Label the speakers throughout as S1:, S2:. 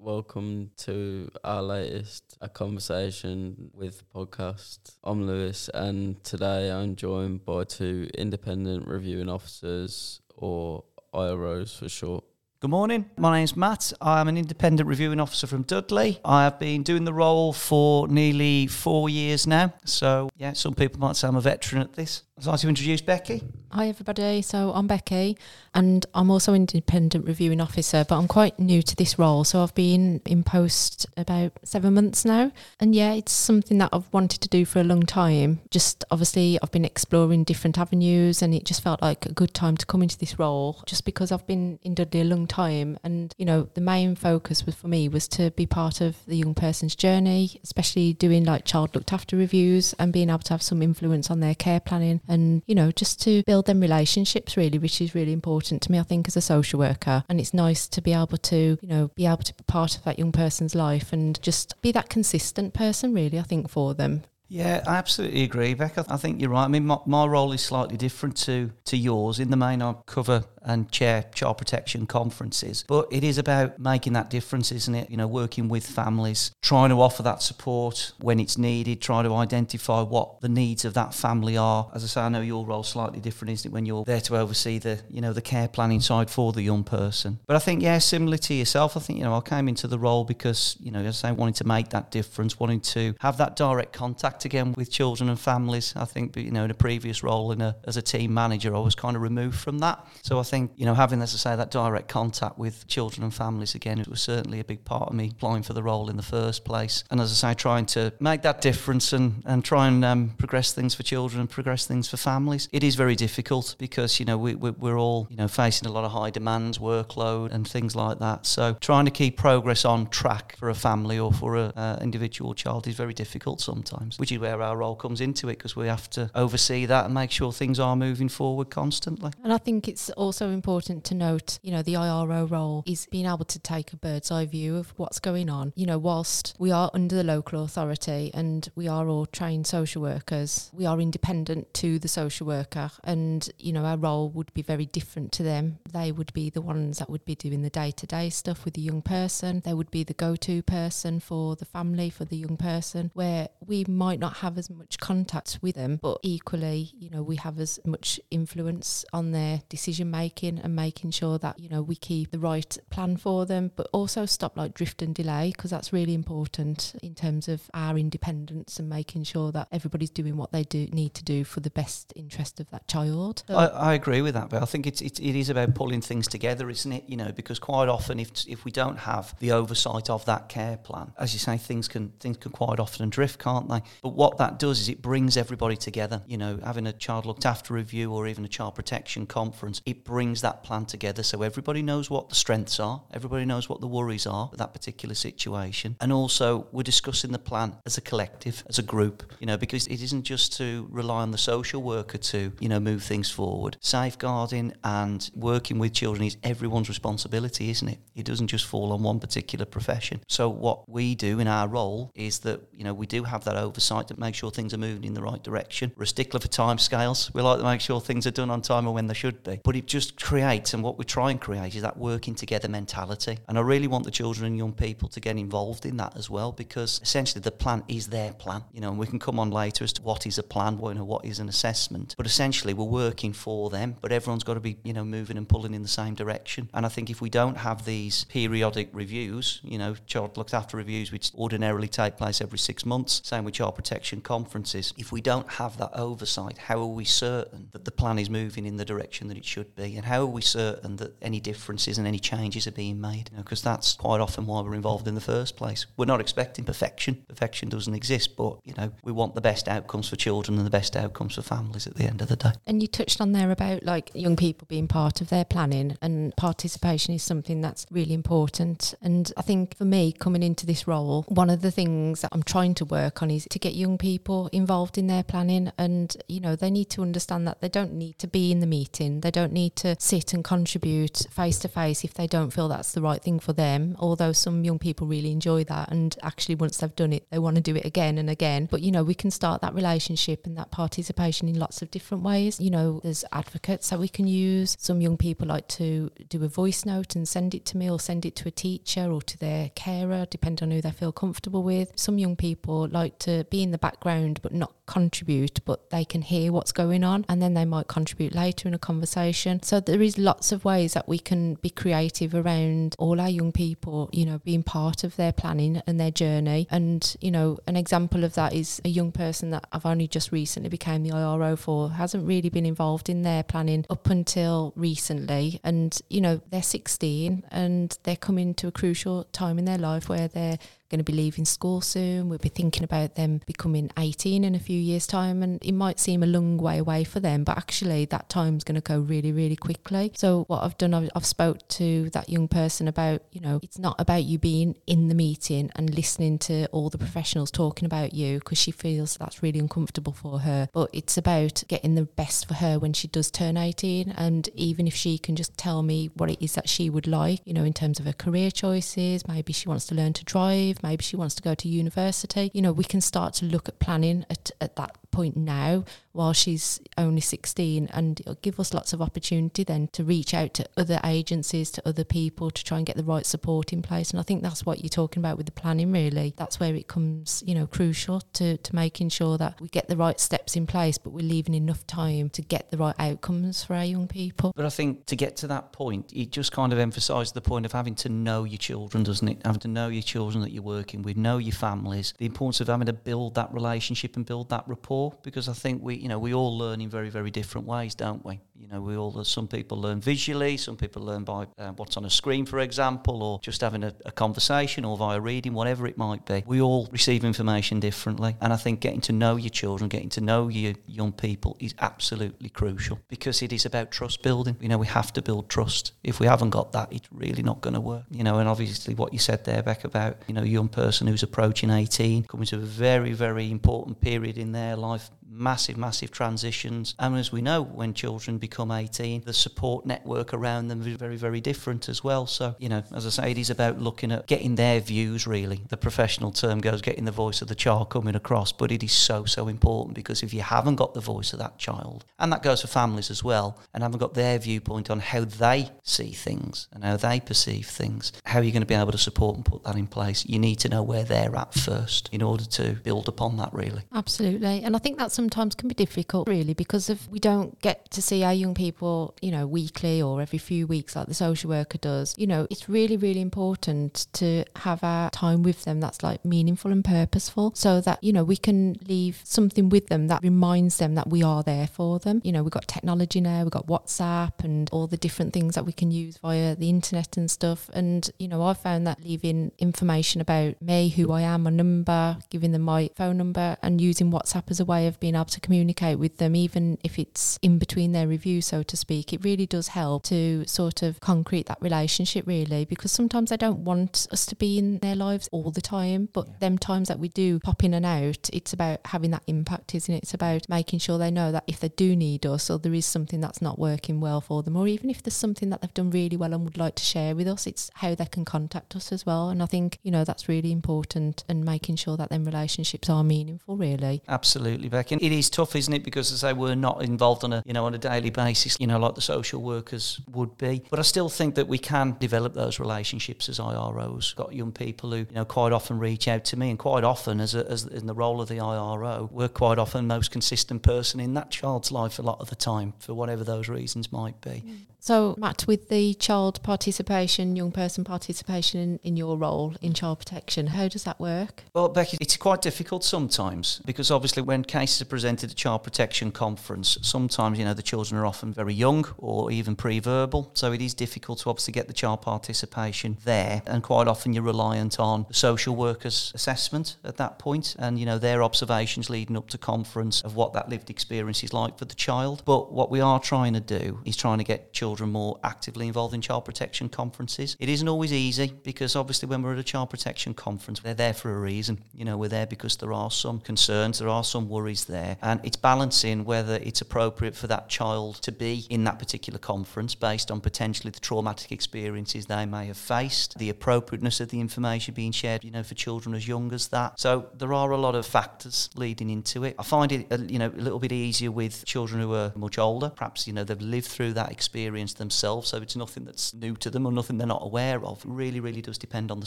S1: welcome to our latest a conversation with podcast. I'm Lewis, and today I'm joined by two independent reviewing officers, or IROs for short.
S2: Good morning. My name's Matt. I'm an independent reviewing officer from Dudley. I have been doing the role for nearly four years now. So, yeah, some people might say I'm a veteran at this. I'd like to introduce Becky.
S3: Hi everybody, so I'm Becky and I'm also independent reviewing officer but I'm quite new to this role. So I've been in post about seven months now. And yeah it's something that I've wanted to do for a long time. Just obviously I've been exploring different avenues and it just felt like a good time to come into this role just because I've been in Dudley a long time. And you know the main focus was for me was to be part of the young person's journey especially doing like child looked after reviews and being able to have some influence on their care planning and you know just to build them relationships really which is really important to me i think as a social worker and it's nice to be able to you know be able to be part of that young person's life and just be that consistent person really i think for them
S2: yeah, I absolutely agree, Becca. I think you're right. I mean, my, my role is slightly different to, to yours. In the main, I cover and chair child protection conferences. But it is about making that difference, isn't it? You know, working with families, trying to offer that support when it's needed, trying to identify what the needs of that family are. As I say, I know your role's slightly different, isn't it, when you're there to oversee the, you know, the care planning side for the young person. But I think, yeah, similar to yourself, I think, you know, I came into the role because, you know, as I say, wanting to make that difference, wanting to have that direct contact again with children and families. I think, you know, in a previous role in a, as a team manager, I was kind of removed from that. So I think think, you know, having, as I say, that direct contact with children and families again, it was certainly a big part of me applying for the role in the first place. And as I say, trying to make that difference and, and try and um, progress things for children and progress things for families. It is very difficult because, you know, we, we, we're all, you know, facing a lot of high demands, workload and things like that. So trying to keep progress on track for a family or for an uh, individual child is very difficult sometimes, which is where our role comes into it because we have to oversee that and make sure things are moving forward constantly.
S3: And I think it's also important to note, you know, the IRO role is being able to take a bird's eye view of what's going on. You know, whilst we are under the local authority and we are all trained social workers, we are independent to the social worker and, you know, our role would be very different to them. They would be the ones that would be doing the day to day stuff with the young person. They would be the go to person for the family, for the young person, where we might not have as much contact with them, but equally, you know, we have as much influence on their decision making and making sure that you know we keep the right plan for them but also stop like drift and delay because that's really important in terms of our independence and making sure that everybody's doing what they do need to do for the best interest of that child.
S2: So I, I, agree with that but I think it's, it's it is about pulling things together isn't it? You know because quite often if if we don't have the oversight of that care plan as you say things can things can quite often drift can't they? But what that does is it brings everybody together. You know having a child looked after review or even a child protection conference it brings brings that plan together so everybody knows what the strengths are, everybody knows what the worries are with that particular situation. And also, we're discussing the plan as a collective, as a group, you know, because it isn't just to rely on the social worker to, you know, move things forward. Safeguarding and working with children is everyone's responsibility, isn't it? It doesn't just fall on one particular profession. So, what we do in our role is that, you know, we do have that oversight to make sure things are moving in the right direction. We're a stickler for time scales. We like to make sure things are done on time and when they should be. But it just create and what we try and create is that working together mentality. And I really want the children and young people to get involved in that as well because essentially the plan is their plan. You know, and we can come on later as to what is a plan, you know, what is an assessment. But essentially we're working for them, but everyone's got to be, you know, moving and pulling in the same direction. And I think if we don't have these periodic reviews, you know, child looked after reviews which ordinarily take place every six months, same with child protection conferences, if we don't have that oversight, how are we certain that the plan is moving in the direction that it should be? And how are we certain that any differences and any changes are being made? Because you know, that's quite often why we're involved in the first place. We're not expecting perfection. Perfection doesn't exist, but you know we want the best outcomes for children and the best outcomes for families at the end of the day.
S3: And you touched on there about like young people being part of their planning, and participation is something that's really important. And I think for me, coming into this role, one of the things that I'm trying to work on is to get young people involved in their planning, and you know they need to understand that they don't need to be in the meeting, they don't need to to sit and contribute face to face if they don't feel that's the right thing for them. Although some young people really enjoy that, and actually once they've done it, they want to do it again and again. But you know, we can start that relationship and that participation in lots of different ways. You know, there's advocates that we can use. Some young people like to do a voice note and send it to me, or send it to a teacher or to their carer, depending on who they feel comfortable with. Some young people like to be in the background but not contribute, but they can hear what's going on and then they might contribute later in a conversation. So there is lots of ways that we can be creative around all our young people, you know, being part of their planning and their journey. And, you know, an example of that is a young person that I've only just recently became the IRO for, hasn't really been involved in their planning up until recently. And, you know, they're 16 and they're coming to a crucial time in their life where they're going to be leaving school soon. We'll be thinking about them becoming 18 in a few years' time. And it might seem a long way away for them, but actually that time's going to go really, really quickly. So what I've done, I've, I've spoke to that young person about, you know, it's not about you being in the meeting and listening to all the professionals talking about you because she feels that's really uncomfortable for her. But it's about getting the best for her when she does turn 18. And even if she can just tell me what it is that she would like, you know, in terms of her career choices, maybe she wants to learn to drive, maybe she wants to go to university. You know, we can start to look at planning at, at that point now while she's only 16 and it'll give us lots of opportunity then to reach out to other agencies to other people to try and get the right support in place. And I think that's what you're talking about with the planning really. That's where it comes you know crucial to, to making sure that we get the right steps in place but we're leaving enough time to get the right outcomes for our young people.
S2: But I think to get to that point it just kind of emphasised the point of having to know your children doesn't it? Having to know your children that you're working with know your families. The importance of having to build that relationship and build that rapport because I think we, you know, we all learn in very, very different ways, don't we? You know, we all, some people learn visually, some people learn by uh, what's on a screen, for example, or just having a, a, conversation or via reading, whatever it might be. We all receive information differently. And I think getting to know your children, getting to know your young people is absolutely crucial because it is about trust building. You know, we have to build trust. If we haven't got that, it's really not going to work. You know, and obviously what you said there, Beck, about, you know, a young person who's approaching 18, coming to a very, very important period in their life, massive, massive transitions. And as we know, when children become 18, the support network around them is very, very different as well. So, you know, as I say, it is about looking at getting their views, really. The professional term goes getting the voice of the child coming across, but it is so, so important because if you haven't got the voice of that child, and that goes for families as well, and haven't got their viewpoint on how they see things and how they perceive things, how are you going to be able to support and put that in place? You need to know where they're at first in order to build upon that, really.
S3: Absolutely. And I think that's sometimes can be difficult, really, because of we don't get to see our young people, you know, weekly or every few weeks like the social worker does. You know, it's really, really important to have our time with them that's like meaningful and purposeful so that, you know, we can leave something with them that reminds them that we are there for them. You know, we've got technology now, we've got WhatsApp and all the different things that we can use via the internet and stuff. And, you know, I've found that leaving information about me, who I am, my number, giving them my phone number and using WhatsApp as a way of being able to communicate with them, even if it's in between their review, so to speak, it really does help to sort of concrete that relationship, really, because sometimes they don't want us to be in their lives all the time. But yeah. them times that we do pop in and out, it's about having that impact, isn't it? It's about making sure they know that if they do need us or there is something that's not working well for them, or even if there's something that they've done really well and would like to share with us, it's how they can contact us as well. And I think, you know, that's really important and making sure that them relationships are meaningful, really.
S2: Absolutely, Becky. It is tough, isn't it? Because as I say, we're not involved on a you know on a daily basis, you know, like the social workers would be. But I still think that we can develop those relationships as IROs. Got young people who you know quite often reach out to me, and quite often as, a, as in the role of the IRO, we're quite often most consistent person in that child's life a lot of the time for whatever those reasons might be. Mm.
S3: So, Matt, with the child participation, young person participation in, in your role in child protection, how does that work?
S2: Well, Becky, it's quite difficult sometimes because obviously when cases are presented at child protection conference, sometimes, you know, the children are often very young or even pre-verbal. So it is difficult to obviously get the child participation there. And quite often you're reliant on the social workers' assessment at that point and, you know, their observations leading up to conference of what that lived experience is like for the child. But what we are trying to do is trying to get children children more actively involved in child protection conferences. It isn't always easy because obviously when we're at a child protection conference, they're there for a reason. You know, we're there because there are some concerns, there are some worries there, and it's balancing whether it's appropriate for that child to be in that particular conference based on potentially the traumatic experiences they may have faced, the appropriateness of the information being shared, you know, for children as young as that. So there are a lot of factors leading into it. I find it, you know, a little bit easier with children who are much older. Perhaps, you know, they've lived through that experience themselves, so it's nothing that's new to them or nothing they're not aware of. It really, really does depend on the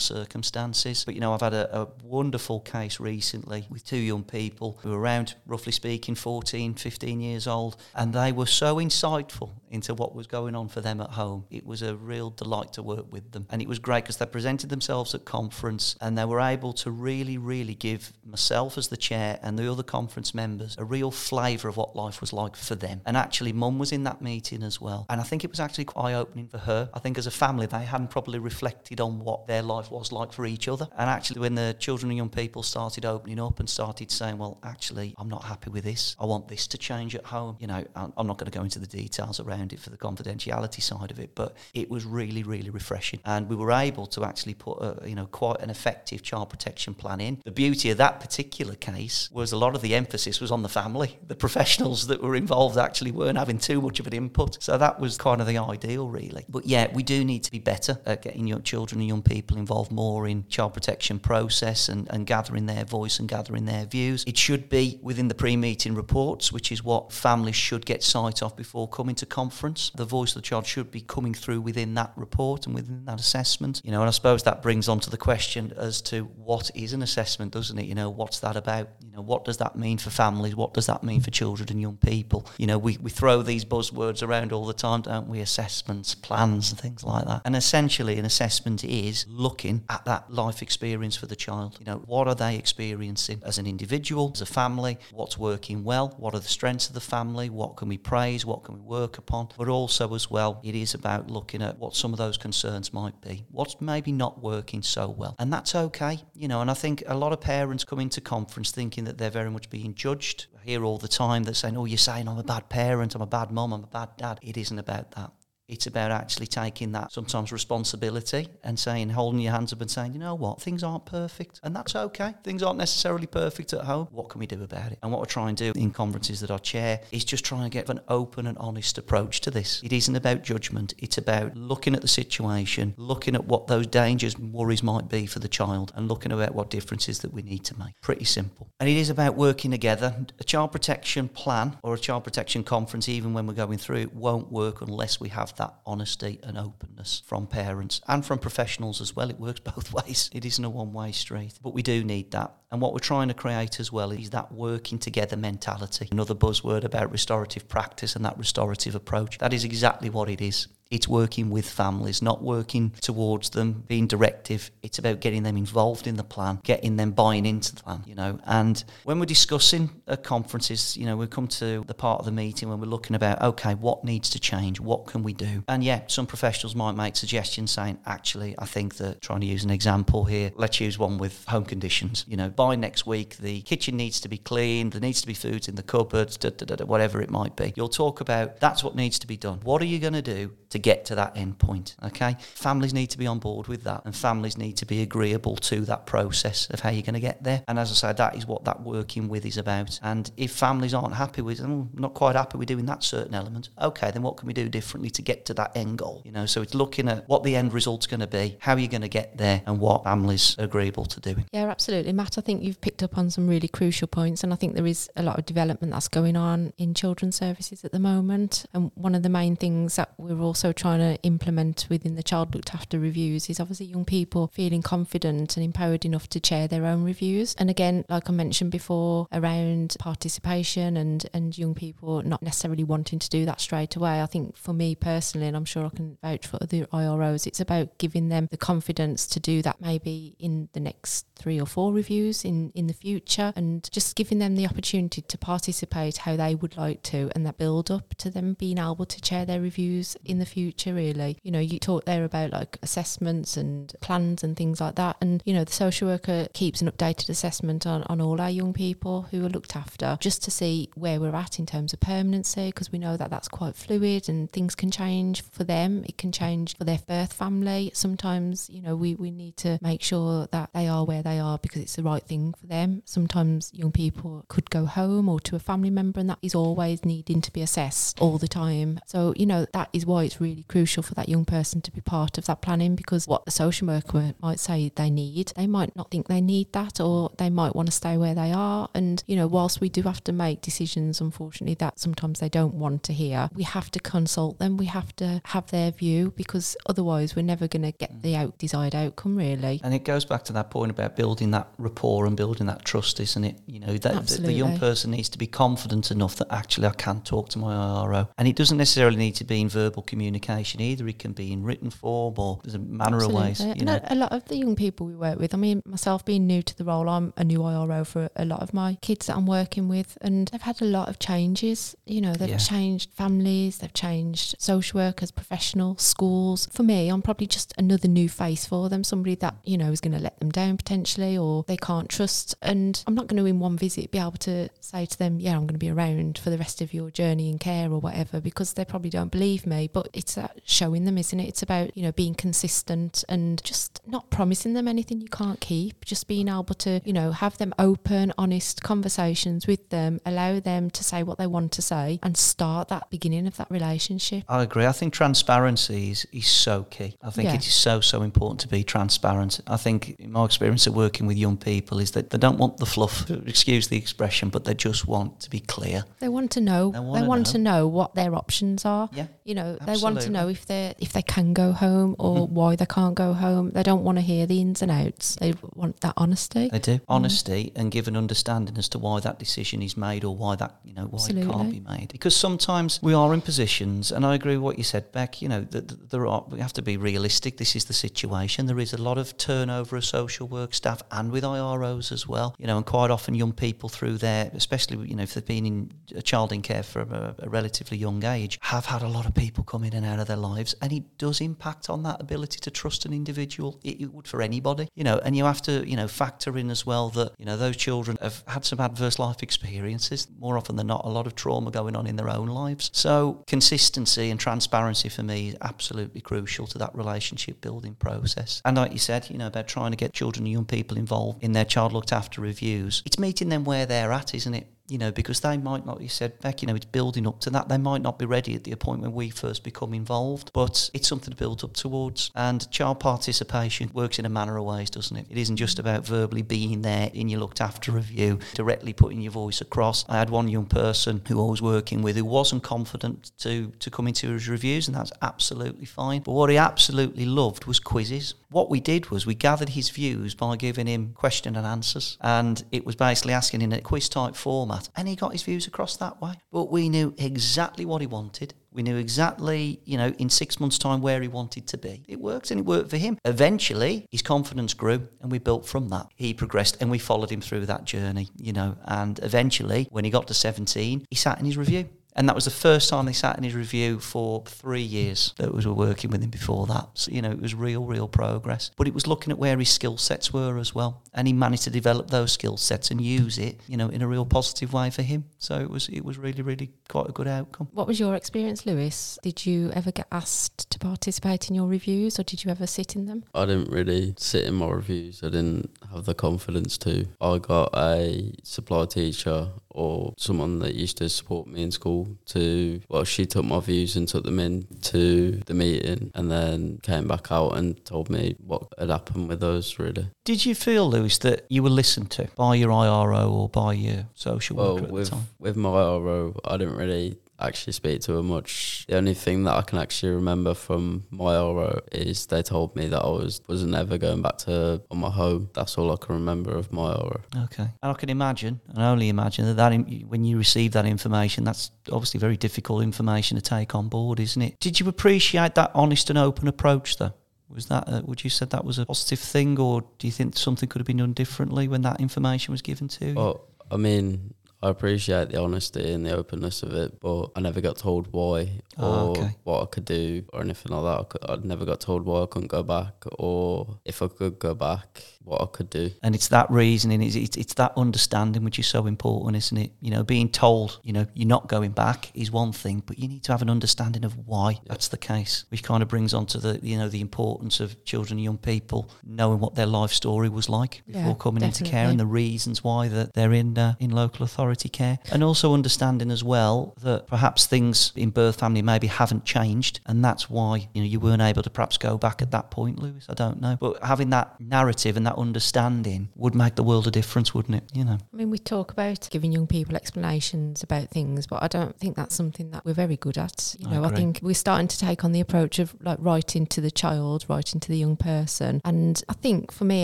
S2: circumstances. But, you know, I've had a, a wonderful case recently with two young people who were around, roughly speaking, 14, 15 years old, and they were so insightful into what was going on for them at home. It was a real delight to work with them. And it was great because they presented themselves at conference and they were able to really, really give myself as the chair and the other conference members a real flavour of what life was like for them. And actually, mum was in that meeting as well. And I think it was actually quite eye opening for her. I think as a family, they hadn't probably reflected on what their life was like for each other. And actually, when the children and young people started opening up and started saying, well, actually, I'm not happy with this. I want this to change at home. You know, I'm not going to go into the details around it for the confidentiality side of it, but it was really, really refreshing. And we were able to actually put, a, you know, quite an effective child protection plan in. The beauty of that particular case was a lot of the emphasis was on the family. The professionals that were involved actually weren't having too much of an input. So that was kind of the ideal, really. But yeah, we do need to be better at getting young children and young people involved more in child protection process and, and gathering their voice and gathering their views. It should be within the pre-meeting reports, which is what families should get sight of before coming to conference. The voice of the child should be coming through within that report and within that assessment. You know, and I suppose that brings on to the question as to what is an assessment, doesn't it? You know, what's that about? You know, what does that mean for families? What does that mean for children and young people? You know, we, we throw these buzzwords around all the time, don't we? Assessments, plans, and things like that. And essentially, an assessment is looking at that life experience for the child. You know, what are they experiencing as an individual, as a family? What's working well? What are the strengths of the family? What can we praise? What can we work upon? But also, as well, it is about looking at what some of those concerns might be. What's maybe not working so well. And that's okay. You know, and I think a lot of parents come into conference thinking that they're very much being judged. Hear all the time that saying, Oh, you're saying I'm a bad parent, I'm a bad mum, I'm a bad dad. It isn't about that. It's about actually taking that sometimes responsibility and saying, holding your hands up and saying, you know what, things aren't perfect. And that's okay. Things aren't necessarily perfect at home. What can we do about it? And what we're trying to do in conferences that I chair is just try and get an open and honest approach to this. It isn't about judgment, it's about looking at the situation, looking at what those dangers and worries might be for the child, and looking about what differences that we need to make. Pretty simple. And it is about working together. A child protection plan or a child protection conference, even when we're going through it, won't work unless we have that that honesty and openness from parents and from professionals as well. It works both ways. It isn't a one way street. But we do need that. And what we're trying to create as well is that working together mentality. Another buzzword about restorative practice and that restorative approach. That is exactly what it is. It's working with families, not working towards them, being directive. It's about getting them involved in the plan, getting them buying into the plan, you know. And when we're discussing at conferences, you know, we come to the part of the meeting when we're looking about, okay, what needs to change? What can we do? And yeah, some professionals might make suggestions saying, actually, I think that trying to use an example here, let's use one with home conditions. You know, by next week, the kitchen needs to be cleaned, there needs to be foods in the cupboards, whatever it might be. You'll talk about that's what needs to be done. What are you going to do to get to that end point. Okay, families need to be on board with that, and families need to be agreeable to that process of how you're going to get there. And as I said, that is what that working with is about. And if families aren't happy with, oh, not quite happy with doing that certain element, okay, then what can we do differently to get to that end goal? You know, so it's looking at what the end result's going to be, how you're going to get there, and what families are agreeable to doing.
S3: Yeah, absolutely, Matt. I think you've picked up on some really crucial points, and I think there is a lot of development that's going on in children's services at the moment. And one of the main things that we're also trying to implement within the child looked after reviews is obviously young people feeling confident and empowered enough to chair their own reviews. And again, like I mentioned before, around participation and, and young people not necessarily wanting to do that straight away. I think for me personally, and I'm sure I can vouch for other IROs, it's about giving them the confidence to do that maybe in the next three or four reviews in, in the future and just giving them the opportunity to participate how they would like to and that build up to them being able to chair their reviews in the future, really. You know, you talk there about like assessments and plans and things like that. And, you know, the social worker keeps an updated assessment on, on all our young people who are looked after just to see where we're at in terms of permanency, because we know that that's quite fluid and things can change for them. It can change for their birth family. Sometimes, you know, we, we need to make sure that they are where they are because it's the right thing for them. Sometimes young people could go home or to a family member, and that is always needing to be assessed all the time. So, you know, that is why it's really crucial for that young person to be part of that planning because what the social worker might say they need, they might not think they need that or they might want to stay where they are. And, you know, whilst we do have to make decisions, unfortunately, that sometimes they don't want to hear, we have to consult them, we have to have their view because otherwise we're never going to get mm. the out- desired outcome, really.
S2: And it goes back to that point about building that rapport and building that trust, isn't it? You know, that the, the young person needs to be confident enough that actually I can talk to my IRO. And it doesn't necessarily need to be in verbal communication either. It can be in written form or there's a manner of ways. You know,
S3: a, a lot of the young people we work with, I mean, myself being new to the role, I'm a new IRO for a lot of my kids that I'm working with, and they've had a lot of changes. You know, they've
S2: Yeah.
S3: changed families, they've changed social workers, professionals, schools. For me, I'm probably just another new face for them, somebody that, you know, is going to let them down potentially or they can't trust. And I'm not going to, in one visit, be able to say to them, yeah, I'm going to be around for the rest of your journey in care or whatever, because they probably don't believe me. But it's that showing them, isn't it? It's about, you know, being consistent and just not promising them anything you can't keep, just being able to, you know, have them open, honest conversations with them, allow them to say what they want to say and start that beginning of that relationship.
S2: I agree. I think transparency is, is so key. I think
S3: Yeah.
S2: it is so, so important to be transparent. I think, in my experience of working with young people, is that they don't want the fluff, excuse the expression, but they just want to be clear.
S3: They want to know.
S2: They
S3: They
S2: wanna
S3: want
S2: know.
S3: to know what their options are.
S2: Yeah.
S3: You know, they want to know if they if they can go home or
S2: Mm-hmm.
S3: why they can't go home. They don't want to hear the ins and outs. They want that honesty.
S2: They do. Honesty and give an understanding as to why that decision is made or why that, you know, why it can't be made. Because sometimes we are in positions, and I agree with what you said, Beck, you know, that there are, we have to be realistic. This is the situation. There is a lot of turnover of social work staff and with IROs as well, you know, and quite often young people through there, especially, you know, if they've been in a child in care from a, a relatively young age, have had a lot of people come in and out of their lives. And it does impact on that ability to trust an individual. It, it would for anybody, you know, and you have to, you know, factor in as well that, you know, those children have had some adverse life experiences. More often than not, a lot of trauma going on in their own lives. So consistency and transparency for me is absolutely crucial to that relationship building process. And like you said, you know, about trying to get children and young people involved in their child looked after reviews, it's meeting them where they're at, isn't it? You know, because they might not, you said, Beck, you know, it's building up to that. They might not be ready at the point when we first become involved, but it's something to build up towards. And child participation works in a manner of ways, doesn't it? It isn't just mm. about verbally being there in your looked after review, directly putting your voice across. I had one young person who I was working with who wasn't confident to, to come into his reviews, and that's absolutely fine. But what he absolutely loved was quizzes. What we did was we gathered his views by giving him question and answers, and it was basically asking in a quiz type format, and he got his views across that way. But we knew exactly what he wanted. We knew exactly, you know, in six months' time where he wanted to be. It worked and it worked for him. Eventually, his confidence grew and we built from that. He progressed and we followed him through that journey, you know, and eventually, when he got to 17, he sat in his review. And that was the first time they sat in his review for three years that we were working with him before that. So, you know, it was real, real progress. But it was looking at where his skill sets were as well. And he managed to develop those skill sets and use it, you know, in a real positive way for him. So it was it was really, really quite a good outcome.
S3: What was your experience, Lewis? Did you ever get asked to participate in your reviews or did you ever sit in them?
S1: I didn't really sit in my reviews. I didn't have the confidence to. I got a supply teacher or someone that used to support me in school to, well, she took my views and took them in to the meeting and then came back out and told me what had happened with those, really.
S2: Did you feel, Lewis, that you were listened to by your IRO or by your social
S1: Well,
S2: worker at
S1: with,
S2: the time?
S1: with my iro I didn't really actually speak to her much. The only thing that I can actually remember from my IRO is they told me that I was wasn't ever going back to on my home. That's all I can remember of my IRO.
S2: Okay. And I can imagine, and only imagine, that, that in, when you receive that information, that's obviously very difficult information to take on board, isn't it? Did you appreciate that honest and open approach, though? Was that, uh, would you said that was a positive thing, or do you think something could have been done differently when that information was given to you?
S1: Well, I mean, I appreciate the honesty and the openness of it, but I never got told why or
S2: Oh, okay.
S1: what I could do or anything like that. I, could, I never got told why I couldn't go back or if I could go back, what I could do.
S2: And it's that reasoning, it's, it's, it's that understanding which is so important, isn't it? You know, being told, you know, you're not going back is one thing, but you need to have an understanding of why that's the case, which kind of brings on to the, you know, the importance of children and young people knowing what their life story was like before
S3: Yeah,
S2: coming into care and the reasons why that they're in uh, in local authority care, and also understanding as well that perhaps things in birth family maybe haven't changed, and that's why you know you weren't able to perhaps go back at that point, Lewis. I don't know, but having that narrative and that understanding would make the world a difference, wouldn't it? You know.
S3: I mean, we talk about giving young people explanations about things, but I don't think that's something that we're very good at. You know, I,
S2: agree.
S3: think we're starting to take on the approach of like writing to the child, writing to the young person. And I think for me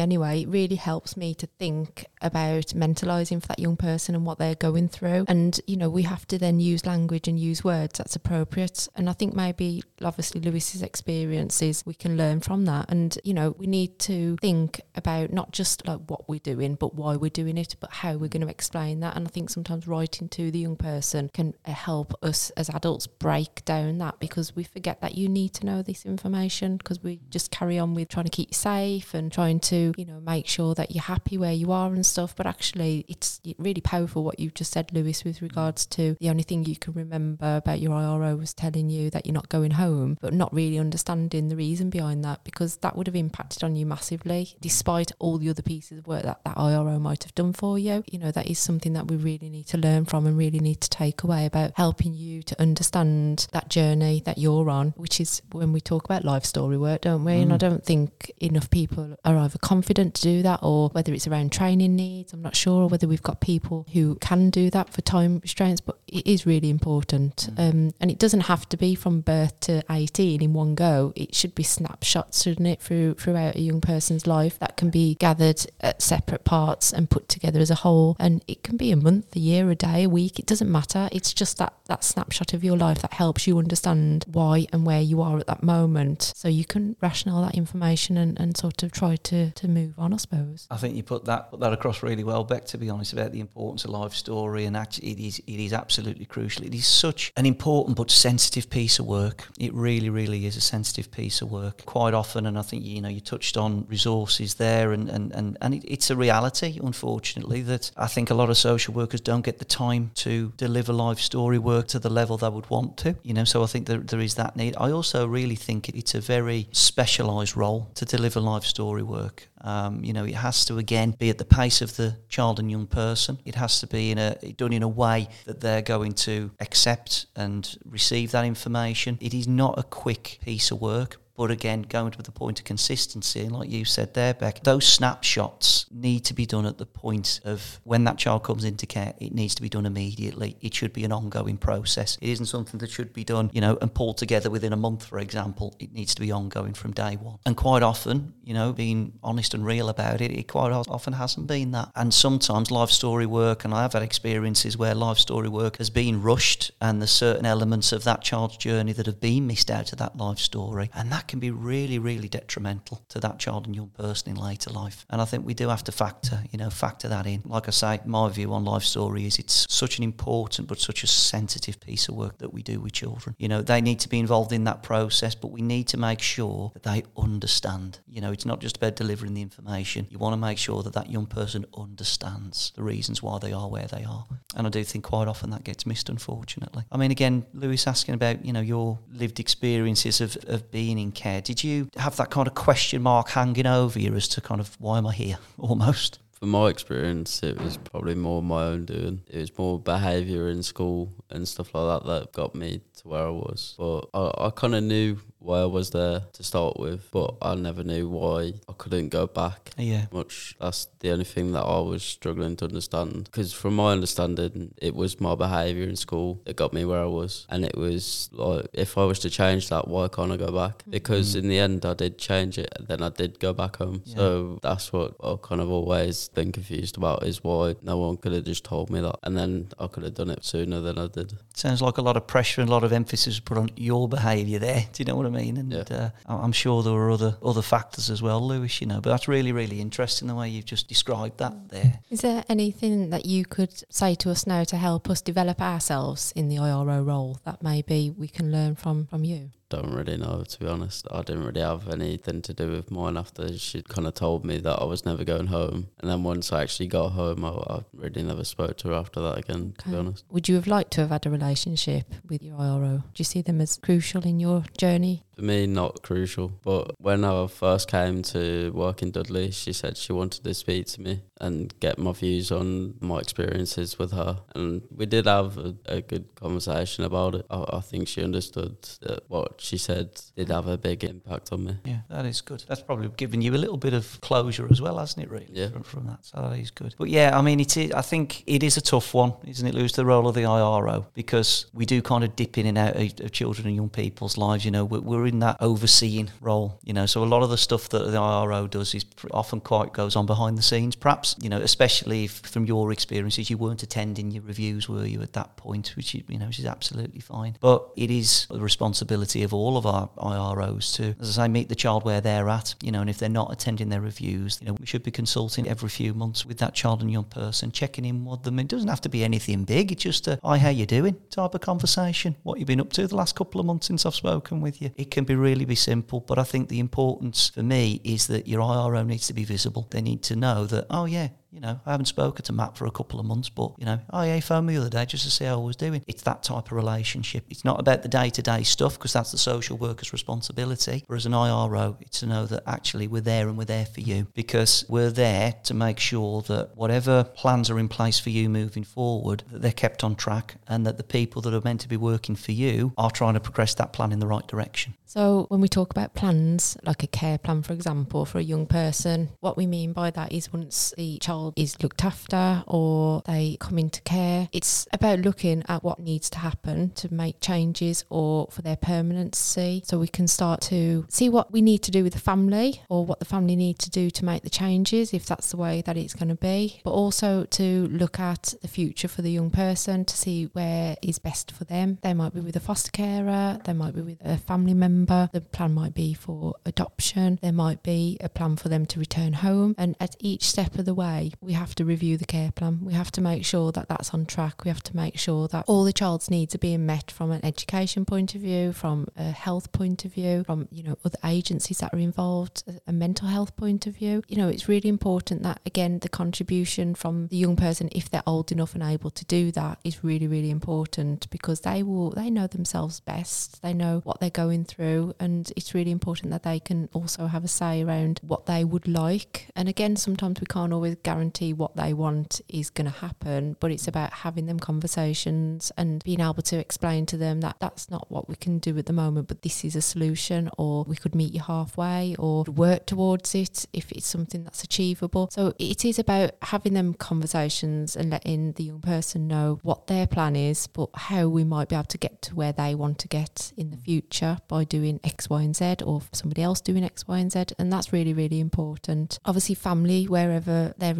S3: anyway, it really helps me to think about mentalising for that young person and what they're going through. And, you know, we have to then use language and use words that's appropriate. And I think maybe obviously Lewis's experiences, we can learn from that. And, you know, we need to think about not just like what we're doing, but why we're doing it, but how we're going to explain that. And I think sometimes writing to the young person can uh, help us as adults break down that because we forget that you need to know this information because we just carry on with trying to keep you safe and trying to, you know, make sure that you're happy where you are and stuff. But actually, it's really powerful what you've just said, Lewis, with regards to the only thing you can remember about your IRO was telling you that you're not going home, but not really understanding the reason behind that because that would have impacted on you massively, despite all the other pieces of work that that IRO might have done for you. You know, that is something that we really need to learn from and really need to take away about helping you to understand that journey that you're on, which is when we talk about life story work, don't we? And I
S2: Mm.
S3: don't think enough people are either confident to do that or whether it's around training needs. I'm not sure, or whether we've got people who can do that for time restraints, but it is really important.
S2: Mm.
S3: Um, and it doesn't have to be from birth to 18 in one go. It should be snapshots, shouldn't it, through, throughout a young person's life that can be gathered at separate parts and put together as a whole. And it can be a month, a year, a day, a week. It doesn't matter. It's just that, that snapshot of your life that helps you understand why and where you are at that moment. So you can rationale that information and, and sort of try to, to move on, I suppose.
S2: I think you put that put that across really well, Beck. To be honest, about the importance of life story, and actually, it is it is absolutely crucial. It is such an important but sensitive piece of work. It really, really is a sensitive piece of work. Quite often, and I think you know you touched on resources there, and and and, and it, it's a reality, unfortunately, that I think a lot of social workers don't get the time to deliver life story work to the level they would want to. You know, so I think there, there is that need. I also really think it's a very specialised role to deliver life story work. Um, you know, it has to again be at the pace of the child and young person. It has to be in a done in a way that they're going to accept and receive that information. It is not a quick piece of work. But again, going to the point of consistency, and like you said there, Beck, those snapshots need to be done at the point of when that child comes into care. It needs to be done immediately. It should be an ongoing process. It isn't something that should be done, you know, and pulled together within a month, for example. It needs to be ongoing from day one. And quite often, you know, being honest and real about it, it quite often hasn't been that. And sometimes life story work, and I have had experiences where life story work has been rushed, and there's certain elements of that child's journey that have been missed out of that life story, and that can be really, really detrimental to that child and young person in later life. And I think we do have to factor, you know, factor that in. Like I say, my view on life story is it's such an important but such a sensitive piece of work that we do with children. You know, they need to be involved in that process, but we need to make sure that they understand. You know, it's not just about delivering the information. You want to make sure that that young person understands the reasons why they are where they are. And I do think quite often that gets missed, unfortunately. I mean, again, Lewis asking about, you know, your lived experiences of, of being in care. Did you have that kind of question mark hanging over you as to kind of why am I here almost?
S1: From my experience, it was probably more my own doing. It was more behaviour in school and stuff like that that got me to where I was. But I, I kind of knew why I was there to start with, but I never knew why I couldn't go back.
S2: Yeah.
S1: Much. That's the only thing that I was struggling to understand. Because from my understanding, it was my behaviour in school that got me where I was, and it was like if I was to change that, why can't I go back? Because
S2: Mm.
S1: in the end, I did change it, and then I did go back home.
S2: Yeah.
S1: So that's what I've kind of always been confused about is why no one could have just told me that, and then I could have done it sooner than I did.
S2: Sounds like a lot of pressure and a lot of emphasis put on your behaviour there. Do you know what I mean? Mean? And
S1: Yeah.
S2: uh, I- I'm sure there were other other factors as well, Lewis. You know, but that's really really interesting the way you've just described that there.
S3: Is there anything that you could say to us now to help us develop ourselves in the IRO role that maybe we can learn from from you?
S1: Don't really know, to be honest. I didn't really have anything to do with mine after she kind of told me that I was never going home. And then once I actually got home, I, I really never spoke to her after that again, to be honest.
S3: Would you have liked to have had a relationship with your IRO? Do you see them as crucial in your journey?
S1: For me, not crucial. But when I first came to work in Dudley, she said she wanted to speak to me and get my views on my experiences with her. And we did have a, a good conversation about it. I, I think she understood that what she said did have a big impact on me.
S2: Yeah, that is good. That's probably given you a little bit of closure as well, hasn't it? Really,
S1: Yeah.
S2: from, from that. So that is good. But yeah, I mean, it is. I think it is a tough one, isn't it? Lewis, the role of the IRO because we do kind of dip in and out of, of children and young people's lives. You know, we're, we're in that overseeing role. You know, so a lot of the stuff that the IRO does is often quite goes on behind the scenes. Perhaps you know, especially if from your experiences, you weren't attending your reviews, were you at that point? Which you know, which is absolutely fine. But it is the responsibility of all of our IROs to, as I say, meet the child where they're at. You know, and if they're not attending their reviews, you know, we should be consulting every few months with that child and young person, checking in with them. It doesn't have to be anything big. It's just a, "Hi, how you doing?" type of conversation. What you've been up to the last couple of months since I've spoken with you. It can be really be simple, but I think the importance for me is that your IRO needs to be visible. They need to know that, oh yeah, you know, I haven't spoken to Matt for a couple of months, but, you know, oh, yeah, he phoned me the other day just to see how I was doing. It's that type of relationship. It's not about the day to day stuff because that's the social worker's responsibility. Whereas an IRO, it's to know that actually we're there and we're there for you because we're there to make sure that whatever plans are in place for you moving forward, that they're kept on track and that the people that are meant to be working for you are trying to progress that plan in the right direction.
S3: So, when we talk about plans, like a care plan, for example, for a young person, what we mean by that is once the child is looked after or they come into care, it's about looking at what needs to happen to make changes or for their permanency. So, we can start to see what we need to do with the family or what the family need to do to make the changes, if that's the way that it's going to be, but also to look at the future for the young person to see where is best for them. They might be with a foster carer, they might be with a family member, the plan might be for adoption, there might be a plan for them to return home. And at each step of the way, we have to review the care plan. We have to make sure that that's on track. We have to make sure that all the child's needs are being met from an education point of view, from a health point of view, from you know other agencies that are involved, a- mental health point of view. You know, it's really important that again the contribution from the young person, if they're old enough and able to do that, is really really important because they will they know themselves best. They know what they're going through, and it's really important that they can also have a say around what they would like. And again, sometimes we can't always guarantee what they want is going to happen, but it's about having them conversations and being able to explain to them that that's not what we can do at the moment, but this is a solution, or we could meet you halfway, or work towards it if it's something that's achievable. So it is about having them conversations and letting the young person know what their plan is, but how we might be able to get to where they want to get in the future by doing X, Y, and Z, or somebody else doing X, Y, and Z. And that's really, really important. Obviously, family, wherever they're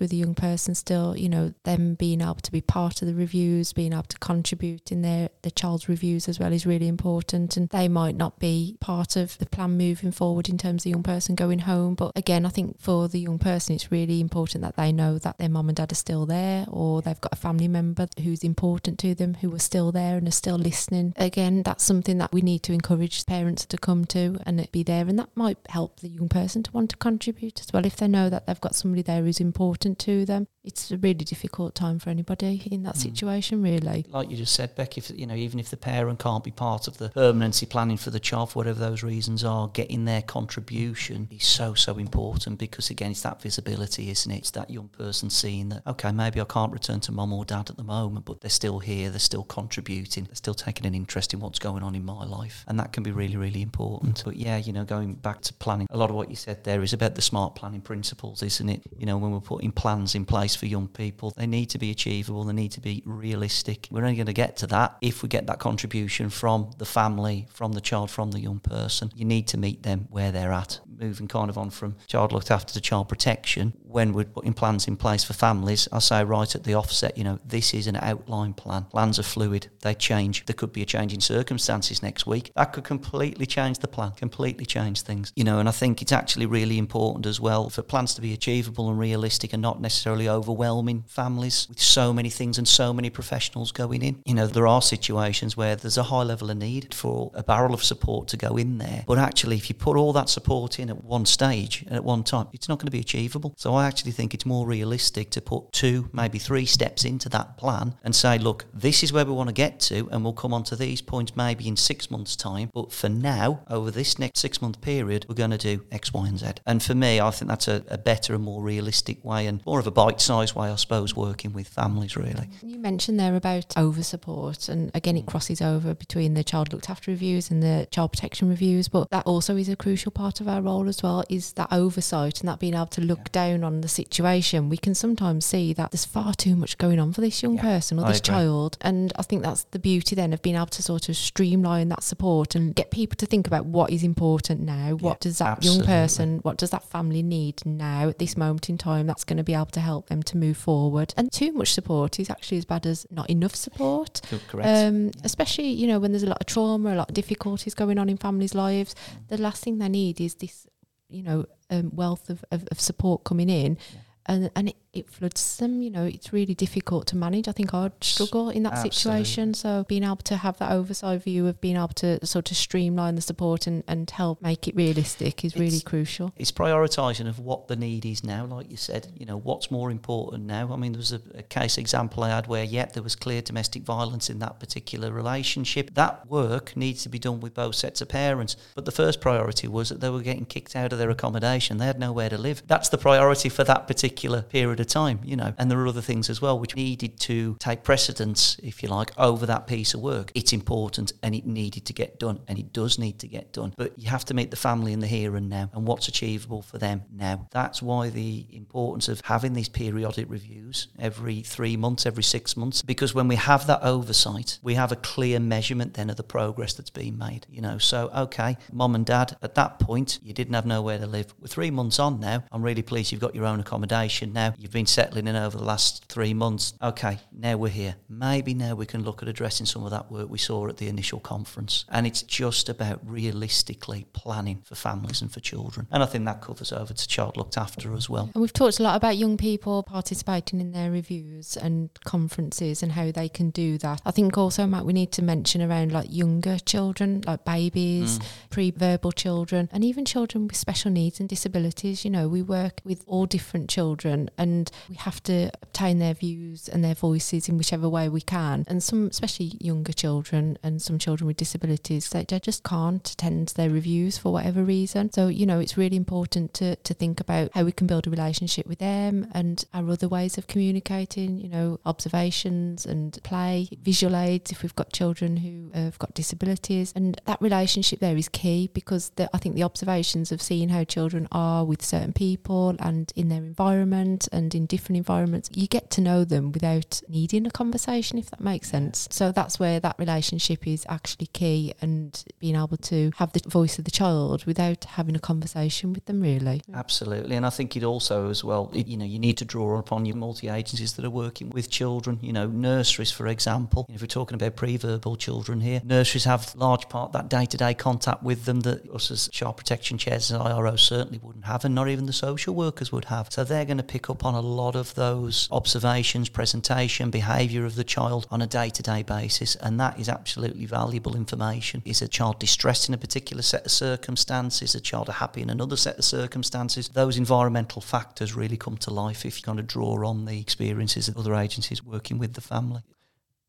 S3: with the young person, still, you know, them being able to be part of the reviews, being able to contribute in their, their child's reviews as well is really important. And they might not be part of the plan moving forward in terms of the young person going home. But again, I think for the young person, it's really important that they know that their mum and dad are still there or they've got a family member who's important to them who are still there and are still listening. Again, that's something that we need to encourage parents to come to and be there. And that might help the young person to want to contribute as well if they know that they've got somebody there who's important to them. It's a really difficult time for anybody in that
S2: Mm.
S3: situation, really.
S2: like you just said, Beck, if you know, even if the parent can't be part of the permanency planning for the child, for whatever those reasons are, getting their contribution is so so important because again, it's that visibility, isn't it? It's that young person seeing that okay, maybe I can't return to mum or dad at the moment, but they're still here, they're still contributing, they're still taking an interest in what's going on in my life, and that can be really really important. But yeah, you know, going back to planning, a lot of what you said there is about the smart planning principles, isn't it? You know, when we're putting plans in place for young people. They need to be achievable, they need to be realistic. We're only going to get to that if we get that contribution from the family, from the child, from the young person. You need to meet them where they're at. Moving kind of on from child looked after to child protection, when we're putting plans in place for families, I say right at the offset, you know, this is an outline plan. Plans are fluid, they change. There could be a change in circumstances next week. That could completely change the plan, completely change things. You know, and I think it's actually really important as well for plans to be achievable and realistic and not necessarily overwhelming families with so many things and so many professionals going in. You know, there are situations where there's a high level of need for a barrel of support to go in there. But actually, if you put all that support in at one stage and at one time, it's not going to be achievable. So I actually think it's more realistic to put two, maybe three steps into that plan and say, look, this is where we want to get to, and we'll come on to these points maybe in six months' time. But for now, over this next six month period, we're going to do X, Y, and Z. And for me, I think that's a, a better and more realistic way and more of a bite sized way, I suppose, working with families, really.
S3: You mentioned there about over support, and again, it mm. crosses over between the child looked after reviews and the child protection reviews, but that also is a crucial part of our role as well, is that oversight and that being able to look yeah. down on the situation. We can sometimes see that there's far too much going on for this young yeah, person or this child. And I think that's the beauty then of being able to sort of streamline that support and get people to think about what is important now. What yeah, does that absolutely. young person, what does that family need now at this moment in time that's going to be able to help them to move forward? And too much support is actually as bad as not enough support.
S2: Correct.
S3: Um, especially, you know, when there's a lot of trauma, a lot of difficulties going on in families' lives, the last thing they need is this you know um, wealth of, of, of, support coming in yeah. and and it, it floods them. You know, it's really difficult to manage. I think I'd struggle in that Absolutely. situation. So being able to have that oversight view of being able to sort of streamline the support and, and help make it realistic is it's, really crucial.
S2: It's prioritising of what the need is now, like you said. You know, what's more important now. I mean, there was a, a case example I had where, yet there was clear domestic violence in that particular relationship. That work needs to be done with both sets of parents. But the first priority was that they were getting kicked out of their accommodation. They had nowhere to live. That's the priority for that particular period of time, you know. And there are other things as well which needed to take precedence, if you like, over that piece of work. It's important and it needed to get done and it does need to get done. But you have to meet the family in the here and now and what's achievable for them now. That's why the importance of having these periodic reviews every three months, every six months, because when we have that oversight, we have a clear measurement then of the progress that's been made, you know. So, okay, mom and dad, at that point, you didn't have nowhere to live. We're three months on now. I'm really pleased you've got your own accommodation now. You've been settling in over the last three months. Okay, now we're here. Maybe now we can look at addressing some of that work we saw at the initial conference. And it's just about realistically planning for families and for children. And I think that covers over to child looked after as well.
S3: And we've talked a lot about young people participating in their reviews and conferences and how they can do that. I think also, Matt, we need to mention around like younger children, like babies, mm. pre verbal children, and even children with special needs and disabilities. You know, we work with all different children and we have to obtain their views and their voices in whichever way we can. And some, especially younger children and some children with disabilities, they, they just can't attend their reviews for whatever reason. So, you know, it's really important to, to think about how we can build a relationship with them and our other ways of communicating, you know, observations and play, visual aids if we've got children who have got disabilities. And that relationship there is key because the, I think the observations of seeing how children are with certain people and in their environment and in different environments, you get to know them without needing a conversation, if that makes sense. So that's where that relationship is actually key and being able to have the voice of the child without having a conversation with them, really.
S2: Absolutely. And I think it also, as well, it, you know, you need to draw upon your multi agencies that are working with children, you know, nurseries, for example. If we're talking about pre verbal children here, nurseries have large part that day to day contact with them that us as child protection chairs and IRO certainly wouldn't have, and not even the social workers would have. So they're going to pick up on a lot of those observations, presentation, behaviour of the child on a day to day basis. And that is absolutely valuable information. Is a child distressed in a particular set of circumstances? Is a child happy in another set of circumstances? Those environmental factors really come to life if you kind of draw on the experiences of other agencies working with the family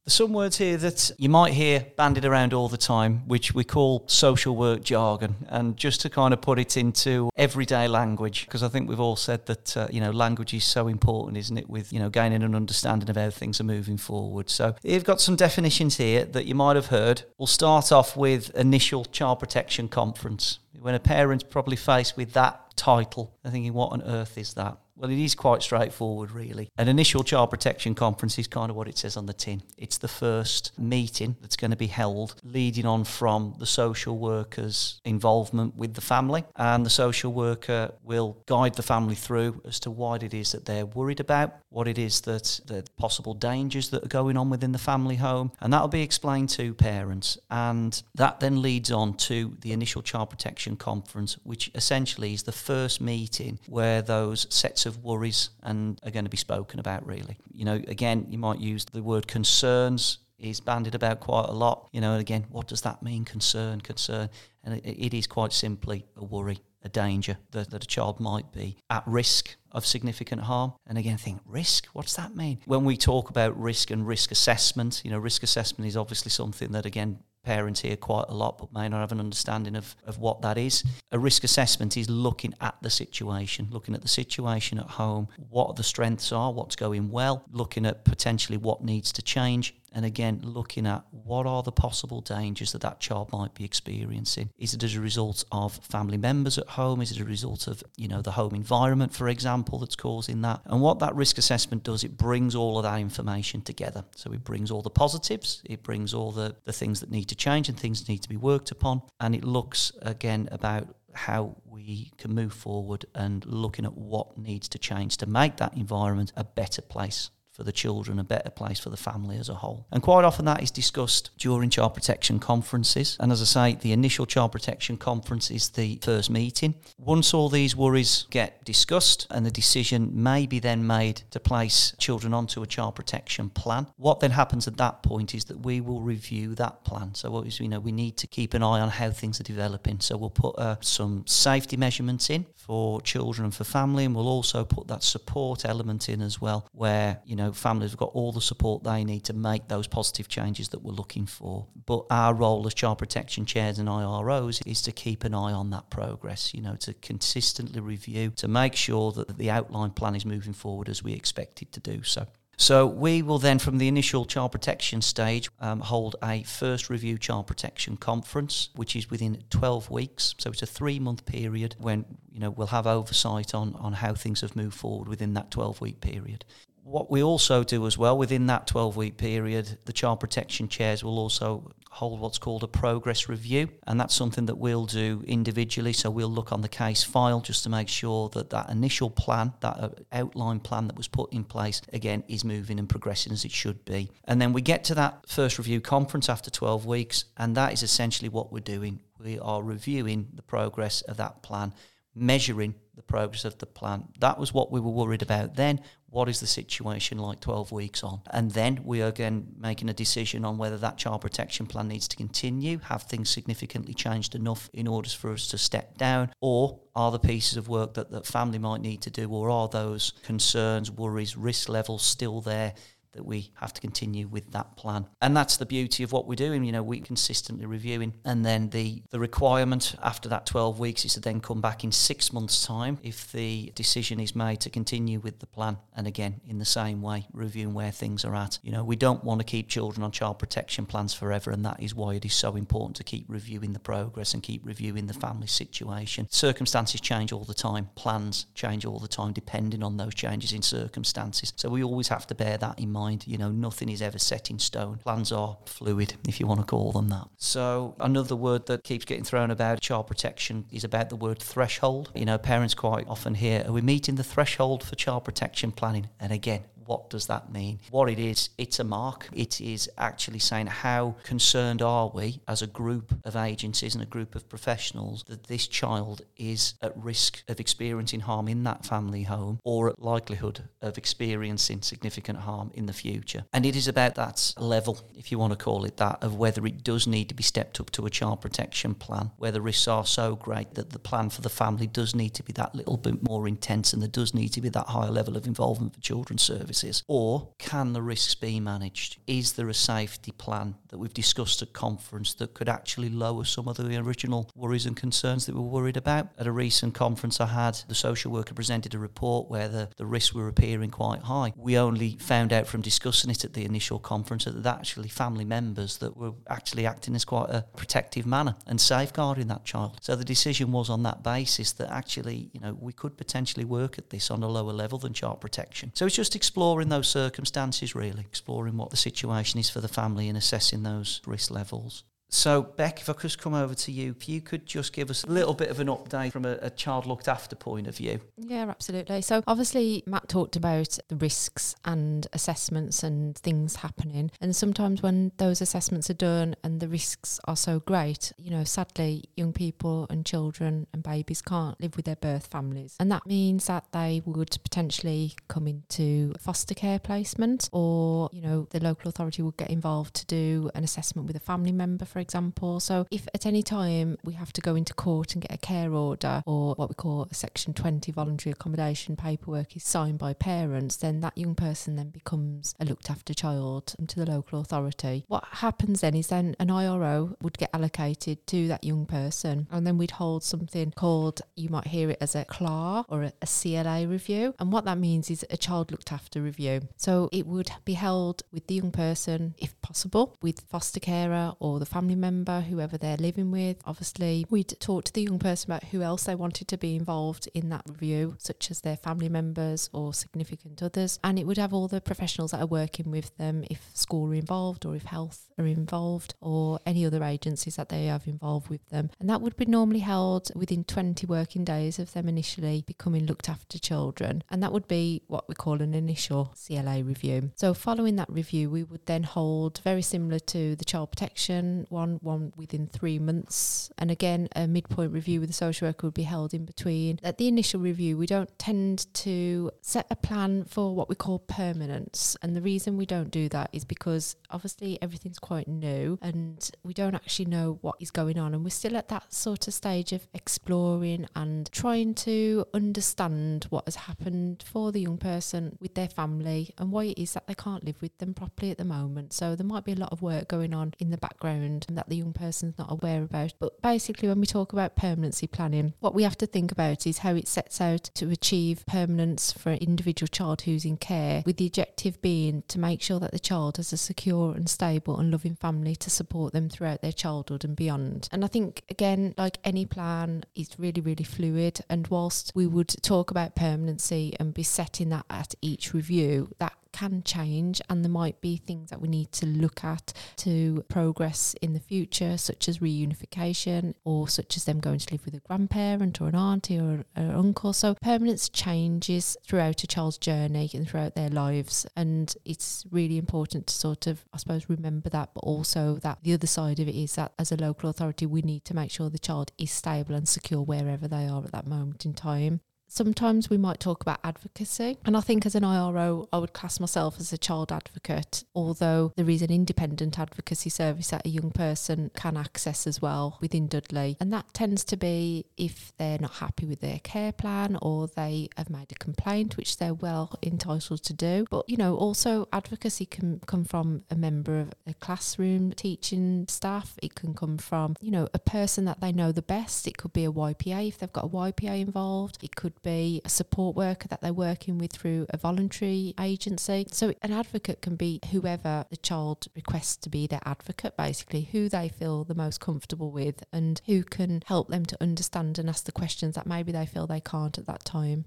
S2: some words here that you might hear bandied around all the time, which we call social work jargon. And just to kind of put it into everyday language, because I think we've all said that, uh, you know, language is so important, isn't it, with, you know, gaining an understanding of how things are moving forward. So you've got some definitions here that you might have heard. We'll start off with initial child protection conference. When a parent's probably faced with that title. They're thinking, what on earth is that? Well, it is quite straightforward, really. An initial child protection conference is kind of what it says on the tin. It's the first meeting that's going to be held, leading on from the social worker's involvement with the family. And the social worker will guide the family through as to what it is that they're worried about, what it is that the possible dangers that are going on within the family home. And that'll be explained to parents. And that then leads on to the initial child protection conference, which essentially is the first meeting where those sets of worries and are going to be spoken about really. You know, again, you might use the word concerns is bandied about quite a lot. You know, and again, what does that mean? Concern, concern. And it, it is quite simply a worry, a danger that, that a child might be at risk of significant harm. And again, think risk. What's that mean? When we talk about risk and risk assessment, you know, risk assessment is obviously something that again parents hear quite a lot but may not have an understanding of, of what that is. A risk assessment is looking at the situation, looking at the situation at home, what the strengths are, what's going well, looking at potentially what needs to change, and again looking at what are the possible dangers that that child might be experiencing. Is it as a result of family members at home? Is it a result of you know the home environment for example that's causing that? And what that risk assessment does it brings all of that information together. So it brings all the positives it brings all the, the things that need to change and things need to be worked upon. And it looks again about how we can move forward and looking at what needs to change to make that environment a better place for the children, a better place for the family as a whole. And quite often that is discussed during child protection conferences. And as I say, the initial child protection conference is the first meeting. Once all these worries get discussed and the decision may be then made to place children onto a child protection plan, what then happens at that point is that we will review that plan. So what is, you know, we need to keep an eye on how things are developing. So we'll put uh, some safety measurements in for children and for family, and we'll also put that support element in as well, where, you know, know, families have got all the support they need to make those positive changes that we're looking for. But our role as child protection chairs and IROs is to keep an eye on that progress, you know, to consistently review, to make sure that the outline plan is moving forward as we expect it to do so. So we will then, from the initial child protection stage, um, hold a first review child protection conference, which is within 12 weeks. So it's a three-month period when you know we'll have oversight on on how things have moved forward within that 12-week period. What we also do as well within that 12 week period, the child protection chairs will also hold what's called a progress review, and that's something that we'll do individually. So we'll look on the case file just to make sure that that initial plan, that uh, outline plan that was put in place, again, is moving and progressing as it should be. And then we get to that first review conference after 12 weeks, and that is essentially what we're doing. We are reviewing the progress of that plan, measuring the progress of the plan. That was what we were worried about then what is the situation like 12 weeks on? And then we are again making a decision on whether that child protection plan needs to continue. Have things significantly changed enough in order for us to step down? Or are the pieces of work that the family might need to do, or are those concerns, worries, risk levels still there? That we have to continue with that plan. And that's the beauty of what we're doing. You know, we're consistently reviewing. And then the, the requirement after that 12 weeks is to then come back in six months' time if the decision is made to continue with the plan. And again, in the same way, reviewing where things are at. You know, we don't want to keep children on child protection plans forever. And that is why it is so important to keep reviewing the progress and keep reviewing the family situation. Circumstances change all the time, plans change all the time, depending on those changes in circumstances. So we always have to bear that in mind mind. You know, nothing is ever set in stone. Plans are fluid, if you want to call them that. So another word that keeps getting thrown about child protection is about the word threshold. You know, parents quite often hear, are we meeting the threshold for child protection planning? And again, what does that mean? What it is, it's a mark. It is actually saying how concerned are we as a group of agencies and a group of professionals that this child is at risk of experiencing harm in that family home or at likelihood of experiencing significant harm in the future. And it is about that level, if you want to call it that, of whether it does need to be stepped up to a child protection plan, where the risks are so great that the plan for the family does need to be that little bit more intense and there does need to be that higher level of involvement for children's services Or can the risks be managed? Is there a safety plan that we've discussed at conference that could actually lower some of the original worries and concerns that we were worried about? At a recent conference I had, the social worker presented a report where the, the risks were appearing quite high. We only found out from discussing it at the initial conference that actually family members that were actually acting as quite a protective manner and safeguarding that child. So the decision was on that basis that actually, you know, we could potentially work at this on a lower level than child protection. So it's just exploring those circumstances, really, exploring what the situation is for the family and assessing those risk levels. So, Beck, if I could come over to you, if you could just give us a little bit of an update from a, a, child looked after point of view.
S3: Yeah, absolutely. So, obviously, Matt talked about the risks and assessments and things happening. And sometimes when those assessments are done and the risks are so great, you know, sadly, young people and children and babies can't live with their birth families. And that means that they would potentially come into foster care placement or, you know, the local authority would get involved to do an assessment with a family member, for for example. So if at any time we have to go into court and get a care order or what we call a Section 20 voluntary accommodation paperwork is signed by parents, then that young person then becomes a looked after child to the local authority. What happens then is then an IRO would get allocated to that young person and then we'd hold something called, you might hear it as a CLAR or a, a CLA review. And what that means is a child looked after review. So it would be held with the young person, if possible, with foster carer or the family family member, whoever they're living with. Obviously, we'd talk to the young person about who else they wanted to be involved in that review, such as their family members or significant others. And it would have all the professionals that are working with them if school are involved or if health are involved or any other agencies that they have involved with them. And that would be normally held within 20 working days of them initially becoming looked after children. And that would be what we call an initial CLA review. So, following that review, we would then hold very similar to the child protection one, one within three months. And again, a midpoint review with the social worker would be held in between. At the initial review, we don't tend to set a plan for what we call permanence. And the reason we don't do that is because obviously everything's quite new and we don't actually know what is going on. And we're still at that sort of stage of exploring and trying to understand what has happened for the young person with their family and why it is that they can't live with them properly at the moment. So there might be a lot of work going on in the background that the young person's not aware about. But basically, when we talk about permanency planning, what we have to think about is how it sets out to achieve permanence for an individual child who's in care, with the objective being to make sure that the child has a secure and stable and loving family to support them throughout their childhood and beyond. And I think, again, like any plan, it's really, really fluid. And whilst we would talk about permanency and be setting that at each review, that can change and there might be things that we need to look at to progress in the future, such as reunification or such as them going to live with a grandparent or an auntie or an uncle. So permanence changes throughout a child's journey and throughout their lives. And it's really important to sort of, I suppose, remember that, but also that the other side of it is that as a local authority, we need to make sure the child is stable and secure wherever they are at that moment in time sometimes we might talk about advocacy. And I think as an IRO, I would class myself as a child advocate, although there is an independent advocacy service that a young person can access as well within Dudley. And that tends to be if they're not happy with their care plan or they have made a complaint, which they're well entitled to do. But, you know, also advocacy can come from a member of a classroom teaching staff. It can come from, you know, a person that they know the best. It could be a YPA if they've got a YPA involved. It be a support worker that they're working with through a voluntary agency. So an advocate can be whoever the child requests to be their advocate, basically, who they feel the most comfortable with and who can help them to understand and ask the questions that maybe they feel they can't at that time.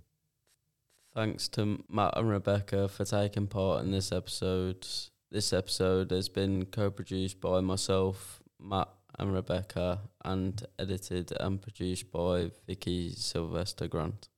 S1: Thanks to Matt and Rebecca for taking part in this episode. This episode has been co produced by myself, Matt and Rebecca, and edited and produced by Vicki Silvester Grant.